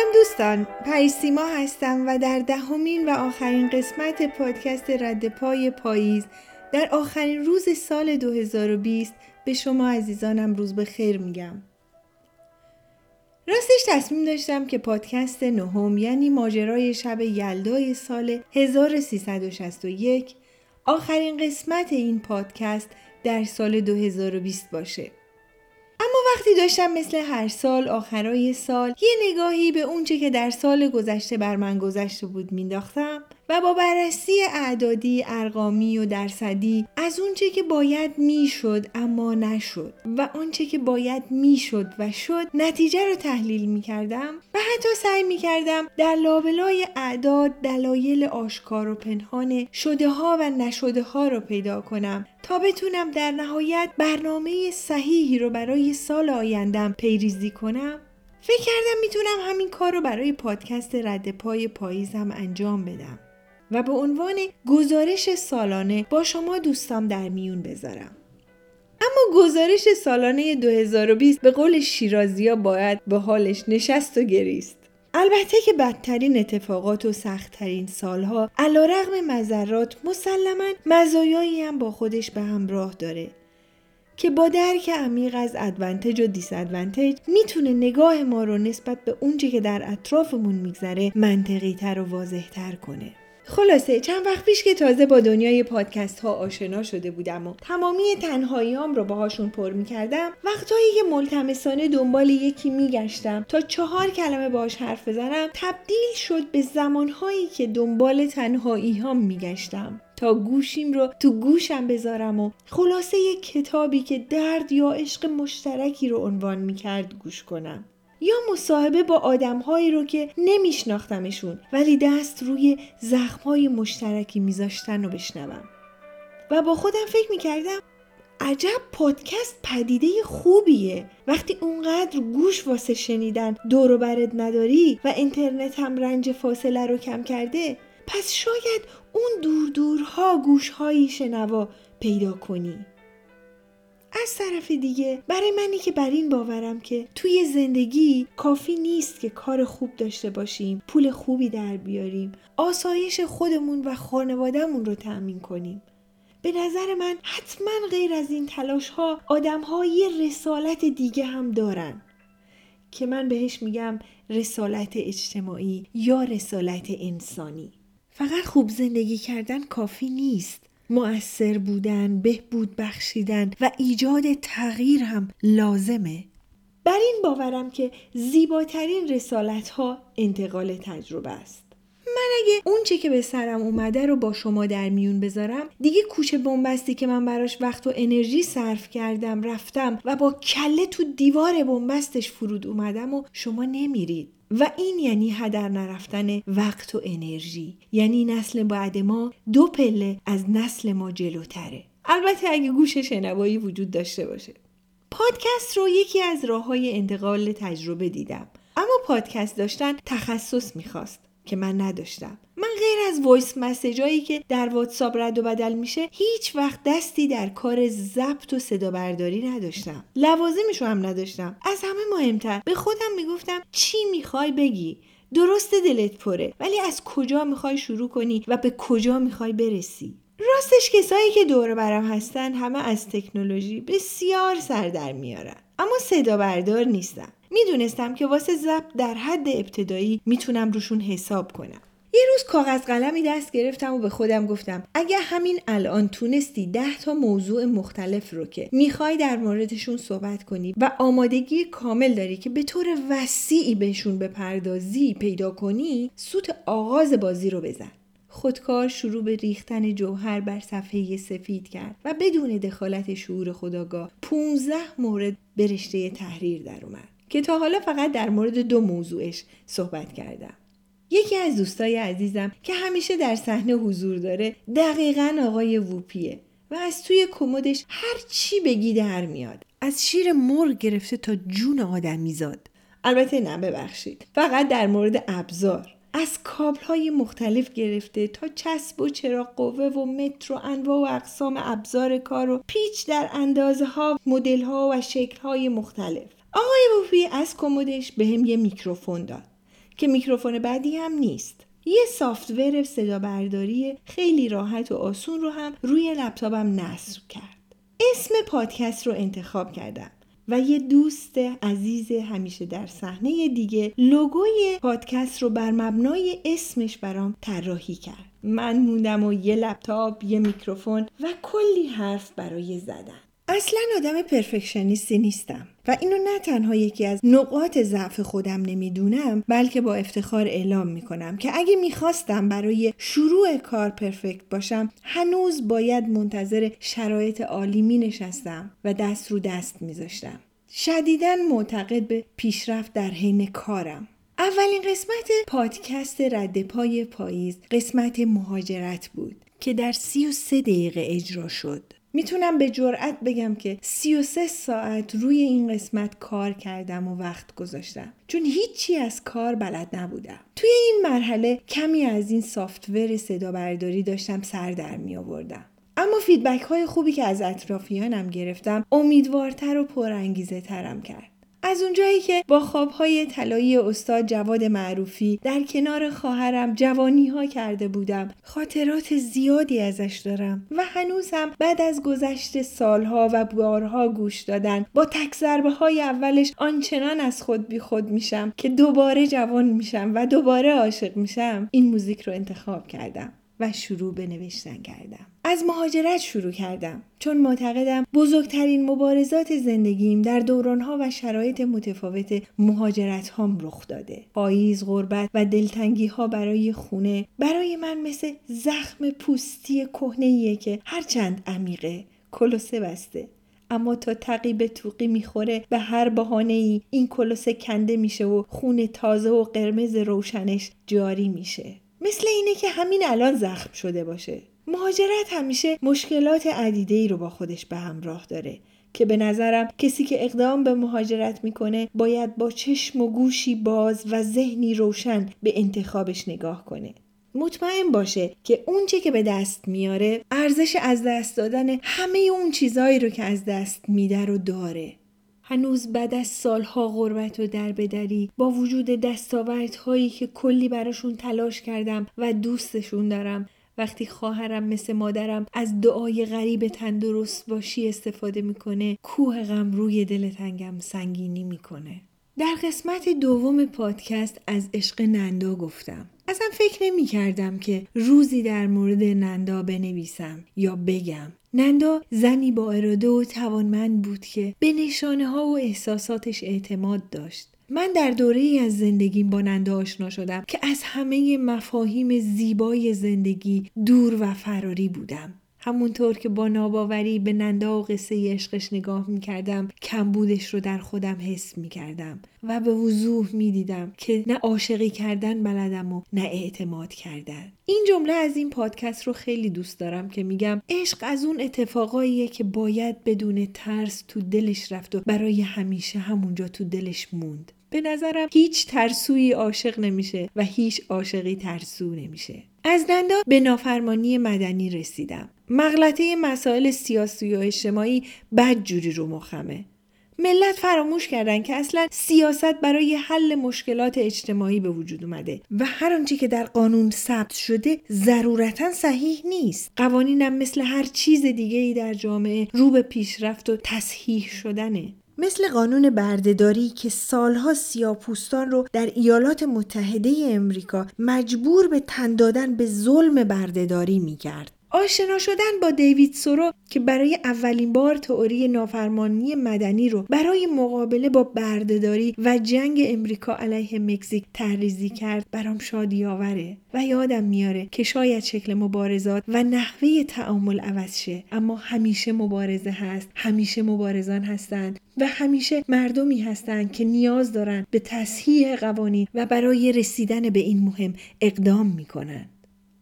سلام دوستان پریسیما هستم و در دهمین و آخرین قسمت پادکست رد پای پاییز. در آخرین روز سال 2020 به شما عزیزانم روز به خیر میگم. راستش تصمیم داشتم که پادکست نهم یعنی ماجرای شب یلدای سال 1361 آخرین قسمت این پادکست در سال 2020 باشه. وقتی داشتم مثل هر سال آخرای سال یه نگاهی به اونچه که در سال گذشته بر من گذشته بود مینداختم. و با بررسی اعدادی، ارقامی و درصدی از اونچه که باید می‌شد اما نشد و آنچه که باید می‌شد و شد نتیجه رو تحلیل می‌کردم و حتی سعی می‌کردم در لابلای اعداد دلایل آشکار و پنهان شده ها و نشده ها رو پیدا کنم تا بتونم در نهایت برنامه صحیحی رو برای سال آیندم پیریزی کنم. فکر کردم می‌تونم همین کار رو برای پادکست رد پای پاییزم انجام بدم. و به عنوان گزارش سالانه با شما دوستام در میون بذارم. اما گزارش سالانه 2020 به قول شیرازیا باید به حالش نشست و گریست. البته که بدترین اتفاقات و سختترین سالها علا رغم مذرات مسلما مزایایی هم با خودش به همراه داره که با درک عمیق از ادوانتج و دیس ادوانتج می‌تونه نگاه ما رو نسبت به اونچه که در اطرافمون میگذره منطقی تر و واضح تر کنه. خلاصه چند وقت پیش که تازه با دنیای پادکست ها آشنا شده بودم و تمامی تنهاییام رو باهاشون پر می‌کردم وقتهایی که ملتمسانه دنبال یکی میگشتم تا چهار کلمه باش حرف بزنم تبدیل شد به زمانهایی که دنبال تنهایی هم میگشتم. تا گوشیم رو تو گوشم بذارم و خلاصه یک کتابی که درد یا عشق مشترکی رو عنوان می‌کرد گوش کنم. یا مصاحبه با آدمهایی رو که نمیشناختمشون ولی دست روی زخمهای مشترکی میذاشتن و بشنوم. و با خودم فکر می‌کردم عجب پادکست پدیده خوبیه. وقتی اونقدر گوش واسه شنیدن دور برد نداری و اینترنت هم رنج فاصله رو کم کرده پس شاید اون دور دورها گوشهایی شنوا پیدا کنی. از طرف دیگه برای منی که بر این باورم که توی زندگی کافی نیست که کار خوب داشته باشیم پول خوبی در بیاریم آسایش خودمون و خانوادهمون رو تأمین کنیم. به نظر من حتما غیر از این تلاش ها آدم ها یه رسالت دیگه هم دارن. که من بهش میگم رسالت اجتماعی یا رسالت انسانی. فقط خوب زندگی کردن کافی نیست. مؤثر بودن، بهبود بخشیدن و ایجاد تغییر هم لازمه. بر این باورم که زیباترین رسالت ها انتقال تجربه است. من اگه اون چه که به سرم اومده رو با شما در میون بذارم دیگه کوچه بنبستی که من براش وقت و انرژی صرف کردم رفتم و با کله تو دیوار بنبستش فرود اومدم و شما نمیرید و این یعنی هدر نرفتن وقت و انرژی. یعنی نسل بعد ما دو پله از نسل ما جلوتره. البته اگه گوش شنوایی وجود داشته باشه. پادکست رو یکی از راه های انتقال تجربه دیدم. اما پادکست داشتن تخصص می‌خواست که من نداشتم. من غیر از voice message ایی که در واتساپ رد و بدل میشه هیچ وقت دستی در کار ضبط و صدا برداری نداشتم. لوازمش هم نداشتم. از همه مهمتر به خودم می‌گفتم چی می‌خوای بگی؟ درست دلت پره ولی از کجا می‌خوای شروع کنی و به کجا می‌خوای برسی؟ راستش کسایی که دور برم هستن همه از تکنولوژی بسیار سر در میارن. اما صدا بردار نیستن. می‌دونستم که واسه ضبط در حد ابتدایی می‌تونم روشون حساب کنم. یه روز کاغذ قلمی دست گرفتم و به خودم گفتم اگه همین الان تونستی ده تا موضوع مختلف رو که می‌خوای در موردشون صحبت کنی و آمادگی کامل داری که به طور وسیعی بهشون بپردازی پیدا کنی سوت آغاز بازی رو بزن. خودکار شروع به ریختن جوهر بر صفحه سفید کرد و بدون دخالت شعور خداگاه 15 مورد به رشته تحریر در اومد که تا حالا فقط در مورد دو موضوعش صحبت کردم. یکی از دوستای عزیزم که همیشه در صحنه حضور داره دقیقا آقای ووپیه و از توی کمدش هر چی بگی در میاد. از شیر مرغ گرفته تا جون آدمیزاد البته نه ببخشید. فقط در مورد ابزار. از کابل های مختلف گرفته تا چسب و چراغ قوه و متر و انواع و اقسام ابزار کار و پیچ در اندازه ها مدل ها و شکل های مختلف. آقای ووپی از کمدش به هم یه میکروفون داد. که میکروفون بدی هم نیست. یه software صدا برداری خیلی راحت و آسون رو هم روی لپتاپم نصب کرد. اسم پادکست رو انتخاب کردم و یه دوست عزیز همیشه در صحنه دیگه لوگوی پادکست رو بر مبنای اسمش برام طراحی کرد. من موندم و یه لپتاپ یه میکروفون و کلی حرف برای زدن. اصلا آدم perfectionist ی نیستم. و اینو نه تنها یکی از نقاط ضعف خودم نمی‌دونم بلکه با افتخار اعلام می‌کنم که اگه می‌خواستم برای شروع کار perfect باشم هنوز باید منتظر شرایط عالی می نشستم و دست رو دست میذاشتم. شدیدا معتقد به پیشرفت در حین کارم. اولین قسمت پادکست رد پای پاییز قسمت مهاجرت بود که در سی و سه دقیقه اجرا شد. می‌تونم به جرأت بگم که 33 ساعت روی این قسمت کار کردم و وقت گذاشتم. چون هیچی از کار بلد نبودم. توی این مرحله کمی از این سافتور صدا برداری داشتم سر در می آوردم اما فیدبک های خوبی که از اطرافیانم گرفتم امیدوارتر و پرانگیزه ترم کرد. از اونجایی که با خوابهای طلایی استاد جواد معروفی در کنار خواهرم جوانی ها کرده بودم خاطرات زیادی ازش دارم و هنوز هم بعد از گذشت سالها و بارها گوش دادن با تک های اولش آنچنان از خود بی خود میشم که دوباره جوان میشم و دوباره عاشق میشم این موزیک رو انتخاب کردم. و شروع به نوشتن کردم. از مهاجرت شروع کردم چون معتقدم بزرگترین مبارزات زندگیم در دورانها و شرایط متفاوت مهاجرت هام رخ داده. پاییز غربت و دلتنگی ها برای خونه برای من مثل زخم پوستی کهنه که هرچند عمیقه کلوسه بسته. اما تا تقیب توقی می‌خوره به هر بهانه ای این کلوسه کنده میشه و خون تازه و قرمز روشنش جاری میشه. مثل اینه که همین الان زخم شده باشه. مهاجرت همیشه مشکلات عدیده ای رو با خودش به همراه داره که به نظرم کسی که اقدام به مهاجرت می‌کنه باید با چشم و گوشی باز و ذهنی روشن به انتخابش نگاه کنه. مطمئن باشه که اونچه که به دست میاره ارزش از دست دادن همه اون چیزهایی رو که از دست میده رو داره. هنوز بعد از سالها غربت و دربدری با وجود دستاوردهایی که کلی براشون تلاش کردم و دوستشون دارم. وقتی خواهرم مثل مادرم از دعای غریب تندرست باشی استفاده می‌کنه کوه غم روی دل تنگم سنگینی می‌کنه. در قسمت دوم پادکست از عشق نندا گفتم. اصلا فکر نمی کردم که روزی در مورد نندا بنویسم یا بگم نندا زنی با اراده و توانمند بود که به نشانه ها و احساساتش اعتماد داشت. من در دوره ای از زندگیم با نندا آشنا شدم که از همه مفاهیم زیبای زندگی دور و فراری بودم. همونطور که با ناباوری به نندا و قصه عشقش نگاه می‌کردم کمبودش رو در خودم حس می‌کردم و به وضوح می‌دیدم که نه عاشقی کردن بلدم و نه اعتماد کردن. این جمله از این پادکست رو خیلی دوست دارم که میگم عشق از اون اتفاقاییه که باید بدون ترس تو دلش رفت و برای همیشه همونجا تو دلش موند. به نظرم هیچ ترسویی عاشق نمیشه و هیچ عاشقی ترسو نمیشه. از نندا به نافرمانی مدنی رسیدم. مغلطه مسائل سیاسی و اجتماعی بد جوری رو مخمه. ملت فراموش کردن که اصلا سیاست برای حل مشکلات اجتماعی به وجود اومده و هر آنچه که در قانون ثبت شده ضرورتا صحیح نیست. قوانینم مثل هر چیز دیگه ای در جامعه رو به پیشرفت و تصحیح شدنه. مثل قانون بردهداری که سالها سیاپوستان رو در ایالات متحده امریکا مجبور به تن دادن به ظلم بردهداری می‌کرد. آشنا شدن با دیوید سورو که برای اولین بار تئوری نافرمانی مدنی رو برای مقابله با بردهداری و جنگ امریکا علیه مکزیک تحریزی کرد برام شادی آوره و یادم میاره که شاید شکل مبارزات و نحوه تعامل عوض شه. اما همیشه مبارزه هست همیشه مبارزان هستند و همیشه مردمی هستند که نیاز دارند به تصحیح قوانین و برای رسیدن به این مهم اقدام می‌کنن.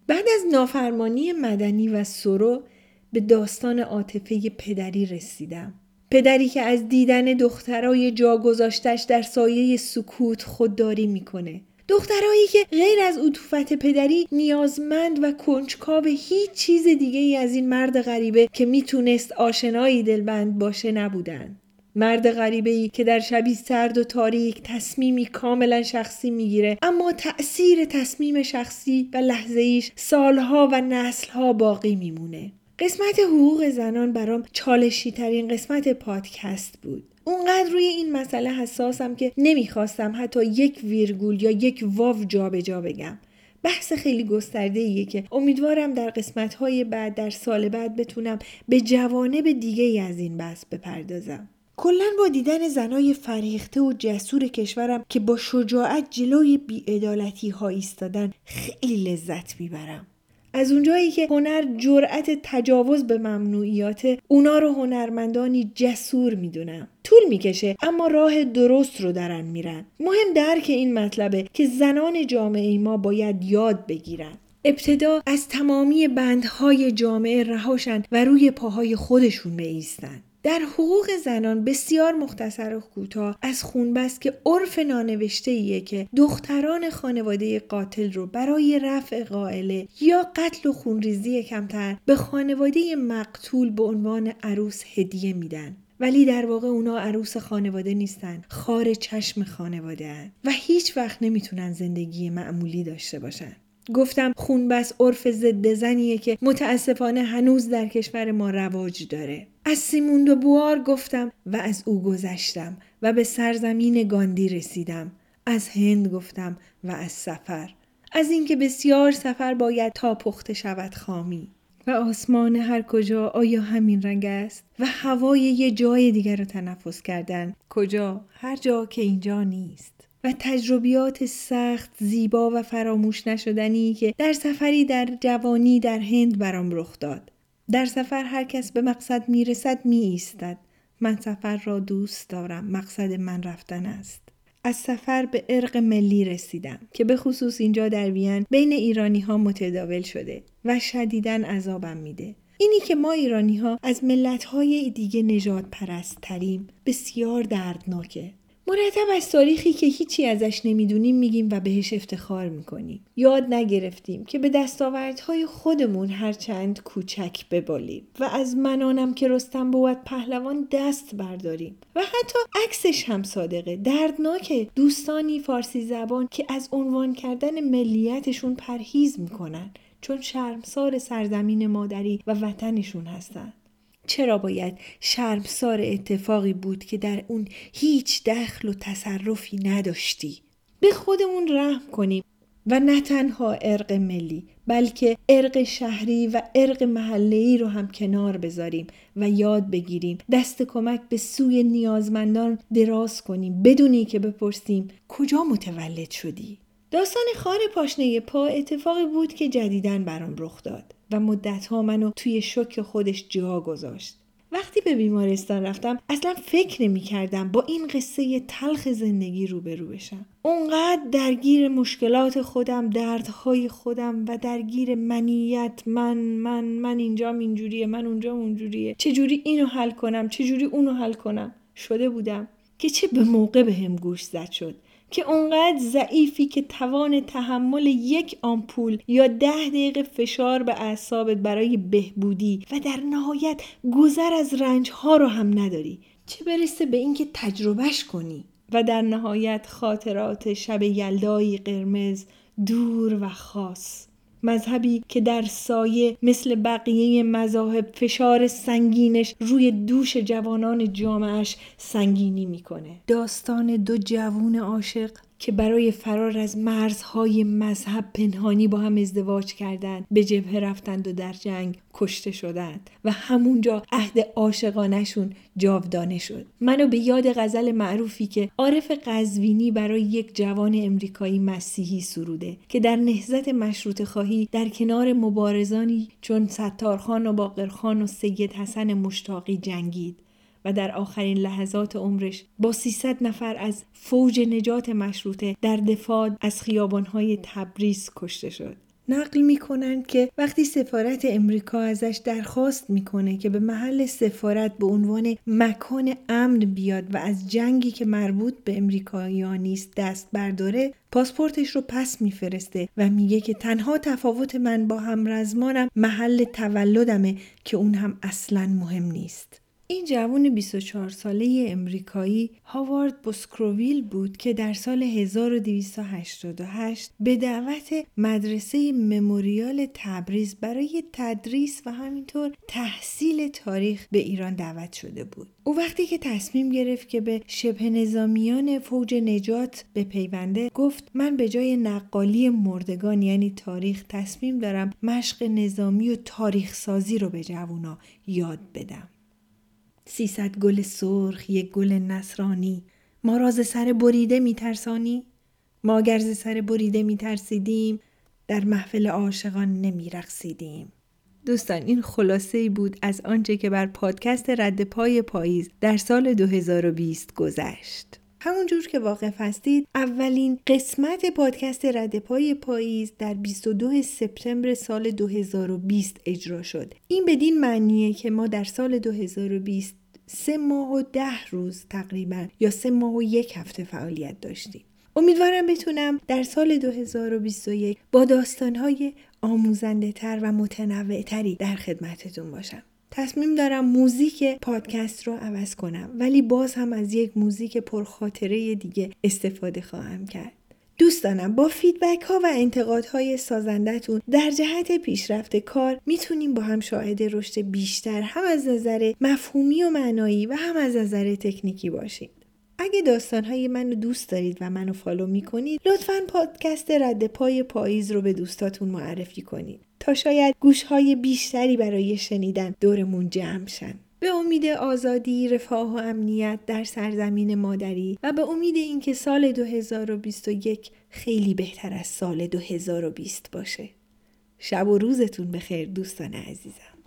بعد از نافرمانی مدنی و سرو به داستان عاطفه پدری رسیدم. پدری که از دیدن دخترای جا گذاشتش در سایه سکوت خودداری می‌کنه. دخترایی که غیر از عطوفت پدری نیازمند و کنجکاو هیچ چیز دیگه ای از این مرد غریبه که می‌تونست آشنایی دلبند باشه نبودن. مرد غریبه ای که در شبی سرد و تاریک تصمیمی کاملا شخصی می‌گیره. اما تأثیر تصمیم شخصی و لحظه ایش سالها و نسلها باقی میمونه. قسمت حقوق زنان برام چالشی ترین قسمت پادکست بود. اونقدر روی این مسئله حساسم که نمی‌خواستم حتی یک ویرگول یا یک واو جابجا جا بگم. بحث خیلی گسترده ایه که امیدوارم در قسمت بعد در سال بعد بتونم به جوانب دیگه ای از این بحث بپردازم. کلا با دیدن زنای فریخته و جسور کشورم که با شجاعت جلوی بیعدالتی ها ایستادن خیلی لذت می‌برم. از اونجایی که هنر جرأت تجاوز به ممنوعیات اونا رو هنرمندانی جسور می‌دونم طول می‌کشه اما راه درست رو درن میرن. مهم درک این مطلبه که زنان جامعه ما باید یاد بگیرن. ابتدا از تمامی بندهای جامعه رهاشن و روی پاهای خودشون بیستن در حقوق زنان بسیار مختصر و کوتاه از خونبست که عرف نانوشته ایه که دختران خانواده قاتل رو برای رفع قائله یا قتل و خونریزی کمتر به خانواده مقتول به عنوان عروس هدیه میدن. ولی در واقع اونا عروس خانواده نیستن خار چشم خانواده هن و هیچ وقت نمی‌تونن زندگی معمولی داشته باشن. گفتم خونبس عرف ضد زنیه که متاسفانه هنوز در کشور ما رواج داره. از سیموندو بوار گفتم و از او گذشتم و به سرزمین گاندی رسیدم. از هند گفتم و از سفر. از اینکه بسیار سفر باید تا پخته شود خامی. و آسمان هر کجا آیا همین رنگ است؟ و هوای یه جای دیگر رو تنفس کردن. کجا؟ هر جا که اینجا نیست. و تجربیات سخت زیبا و فراموش نشدنی که در سفری در جوانی در هند برام رخ داد. در سفر هر کس به مقصد می‌رسد می ایستد من سفر را دوست دارم. مقصد من رفتن است. از سفر به ارق ملی رسیدم که به خصوص اینجا در وین بین ایرانی ها متداول شده و شدیدن عذابم میده. اینی که ما ایرانی ها از ملت های دیگه نجات پرست تریم بسیار دردناکه. مرتب از تاریخی که هیچی ازش نمی‌دونیم میگیم و بهش افتخار می‌کنیم. یاد نگرفتیم که به دستاوردهای خودمون هرچند کوچک ببالیم و از منانم که رستم بود پهلوان دست برداریم و حتی عکسش هم صادقه دردناکه دوستانی فارسی زبان که از عنوان کردن ملیتشون پرهیز می‌کنن چون شرمسار سرزمین مادری و وطنشون هستن چرا باید شرمسار اتفاقی بود که در اون هیچ دخل و تصرفی نداشتی؟ به خودمون رحم کنیم و نه تنها ارق ملی بلکه ارق شهری و ارق محله‌ای رو هم کنار بذاریم و یاد بگیریم. دست کمک به سوی نیازمندان دراز کنیم. بدونی که بپرسیم کجا متولد شدی؟ داستان خار پاشنه پا اتفاقی بود که جدیدن برام رخ داد. و مدتها منو توی شک خودش جا گذاشت. وقتی به بیمارستان رفتم اصلا فکر نمی کردم با این قصه تلخ زندگی روبرو بشم. اونقدر درگیر مشکلات خودم دردهای خودم و درگیر منیت من من من اینجام اینجوریه من اونجا اونجوریه. چجوری اینو حل کنم چجوری اونو حل کنم؟ شده بودم که چه به موقع به گوش زد شد. که اونقدر ضعیفی که توان تحمل یک آمپول یا ده دقیقه فشار به اعصابت برای بهبودی و در نهایت گذر از رنجها رو هم نداری. چه برسه به اینکه تجربهش کنی. و در نهایت خاطرات شب یلدایی قرمز دور و خاص. مذهبی که در سایه مثل بقیه مذاهب فشار سنگینش روی دوش جوانان جامعش سنگینی می‌کنه. داستان دو جوون عاشق که برای فرار از مرزهای مذهب پنهانی با هم ازدواج کردند به جبهه رفتند و در جنگ کشته شدند و همونجا عهد عاشقانشون جاودانه شد. منو به یاد غزل معروفی که عارف قزوینی برای یک جوان امریکایی مسیحی سروده که در نهزت مشروط خواهی در کنار مبارزانی چون ستارخان و باقرخان و سید حسن مشتاقی جنگید. در آخرین لحظات عمرش با 300 نفر از فوج نجات مشروطه در دفاع از خیابانهای تبریز کشته شد. نقل می کنند که وقتی سفارت امریکا ازش درخواست می‌کنه که به محل سفارت به عنوان مکان امن بیاد و از جنگی که مربوط به امریکاییان نیست دست برداره پاسپورتش رو پس میفرسته و میگه که تنها تفاوت من با همرزمانم محل تولدمه که اون هم اصلا مهم نیست این جوان 24 ساله امریکایی هاوارد بوسکروویل بود که در سال 1288 به دعوت مدرسه مموریال تبریز برای تدریس و همینطور تحصیل تاریخ به ایران دعوت شده بود. او وقتی که تصمیم گرفت که به شبه نظامیان فوج نجات به پیونده گفت من به جای نقالی مردگان یعنی تاریخ تصمیم دارم مشق نظامی و تاریخ سازی رو به جوونا یاد بدم. سیصد گل سرخ یک گل نصرانی. ما راز سر بریده میترسانی؟ ما گرز سر بریده میترسیدیم در محفل عاشقان نمیرقصیدیم. دوستان این خلاصه ای بود از آنچه که بر پادکست رد پای پاییز در سال 2020 گذشت. همونجور که واقف هستید اولین قسمت پادکست رد پای پاییز در 22 سپتامبر سال 2020 اجرا شد. این بدین معنیه که ما در سال 2020 سه ماه و ده روز تقریبا یا سه ماه و یک هفته فعالیت داشتیم. امیدوارم بتونم در سال 2021 با داستانهای آموزنده تر و متنوع تری در خدمتتون باشم. تصمیم دارم موزیک پادکست رو عوض کنم ولی باز هم از یک موزیک پرخاطره دیگه استفاده خواهم کرد. دوستانم با فیدبک ها و انتقادهای سازندتون در جهت پیشرفت کار می‌تونیم با هم شاهد رشد بیشتر هم از نظر مفهومی و معنایی و هم از نظر تکنیکی باشیم. اگه داستانهای منو دوست دارید و منو فالو می‌کنید لطفا پادکست رد پای پاییز رو به دوستاتون معرفی کنید تا شاید گوشهای بیشتری برای شنیدن دورمون جمع شن. به امید آزادی، رفاه و امنیت در سرزمین مادری و به امید اینکه سال 2021 خیلی بهتر از سال 2020 باشه. شب و روزتون بخیر دوستان عزیزم.